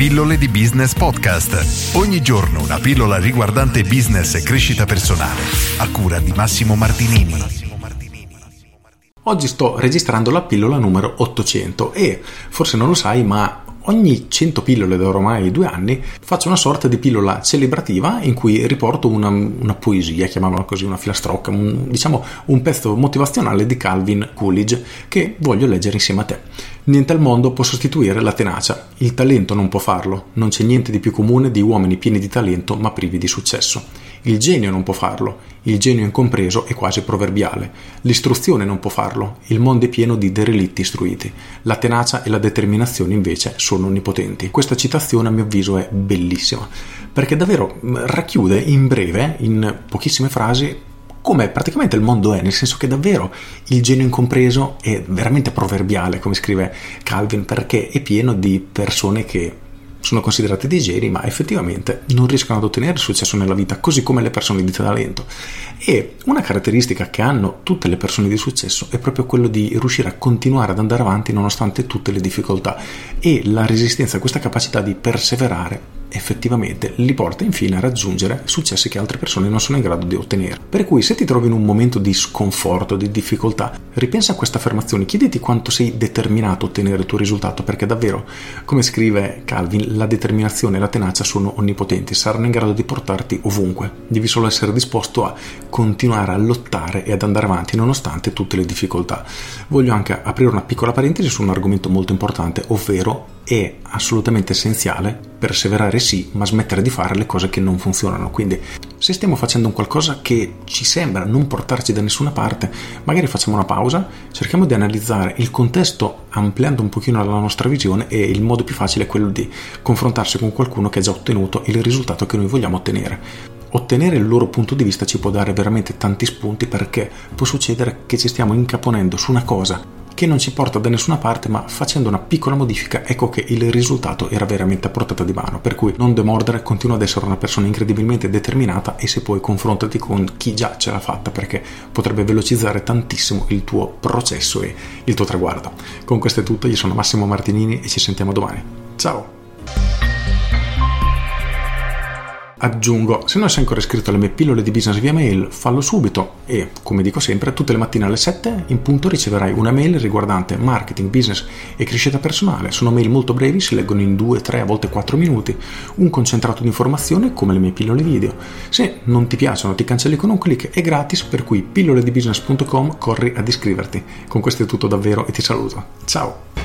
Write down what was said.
Pillole di Business Podcast. Ogni giorno una pillola riguardante business e crescita personale. A cura di Massimo Martinini. Oggi sto registrando la pillola numero 800 e forse non lo sai, ma ogni 100 pillole da ormai due anni faccio una sorta di pillola celebrativa in cui riporto una, una poesia, chiamiamola così, una filastrocca, un, diciamo un pezzo motivazionale di Calvin Coolidge che voglio leggere insieme a te. Niente al mondo può sostituire la tenacia, il talento non può farlo, non c'è niente di più comune di uomini pieni di talento ma privi di successo. Il genio non può farlo, il genio incompreso è quasi proverbiale. L'istruzione non può farlo, il mondo è pieno di derelitti istruiti. La tenacia e la determinazione invece sono onnipotenti. Questa citazione a mio avviso è bellissima, perché davvero racchiude in breve, in pochissime frasi, come praticamente il mondo è, nel senso che davvero il genio incompreso è veramente proverbiale, come scrive Calvin, perché è pieno di persone che sono considerate dei geni, ma effettivamente non riescono ad ottenere successo nella vita, così come le persone di talento. E una caratteristica che hanno tutte le persone di successo è proprio quello di riuscire a continuare ad andare avanti nonostante tutte le difficoltà e la resistenza, questa capacità di perseverare effettivamente li porta infine a raggiungere successi che altre persone non sono in grado di ottenere. Per cui se ti trovi in un momento di sconforto, di difficoltà, ripensa a questa affermazione, chiediti quanto sei determinato a ottenere il tuo risultato, perché davvero, come scrive Calvin, la determinazione e la tenacia sono onnipotenti, saranno in grado di portarti ovunque. Devi solo essere disposto a continuare a lottare e ad andare avanti nonostante tutte le difficoltà. Voglio anche aprire una piccola parentesi su un argomento molto importante, ovvero è assolutamente essenziale perseverare sì, ma smettere di fare le cose che non funzionano. Quindi, se stiamo facendo un qualcosa che ci sembra non portarci da nessuna parte, magari facciamo una pausa, cerchiamo di analizzare il contesto ampliando un pochino la nostra visione e il modo più facile è quello di confrontarsi con qualcuno che ha già ottenuto il risultato che noi vogliamo ottenere ottenere il loro punto di vista ci può dare veramente tanti spunti perché può succedere che ci stiamo incaponendo su una cosa che non ci porta da nessuna parte, ma facendo una piccola modifica ecco che il risultato era veramente a portata di mano. Per cui non demordere, continua ad essere una persona incredibilmente determinata e se puoi confrontati con chi già ce l'ha fatta perché potrebbe velocizzare tantissimo il tuo processo e il tuo traguardo. Con questo è tutto, io sono Massimo Martinini e ci sentiamo domani. Ciao! Aggiungo, se non sei ancora iscritto alle mie pillole di business via mail, fallo subito e, come dico sempre, tutte le mattine alle 7 in punto riceverai una mail riguardante marketing, business e crescita personale. Sono mail molto brevi, si leggono in 2, 3, a volte 4 minuti, un concentrato di informazione come le mie pillole video. Se non ti piacciono ti cancelli con un clic, è gratis, per cui pilloledibusiness.com corri ad iscriverti. Con questo è tutto davvero e ti saluto. Ciao!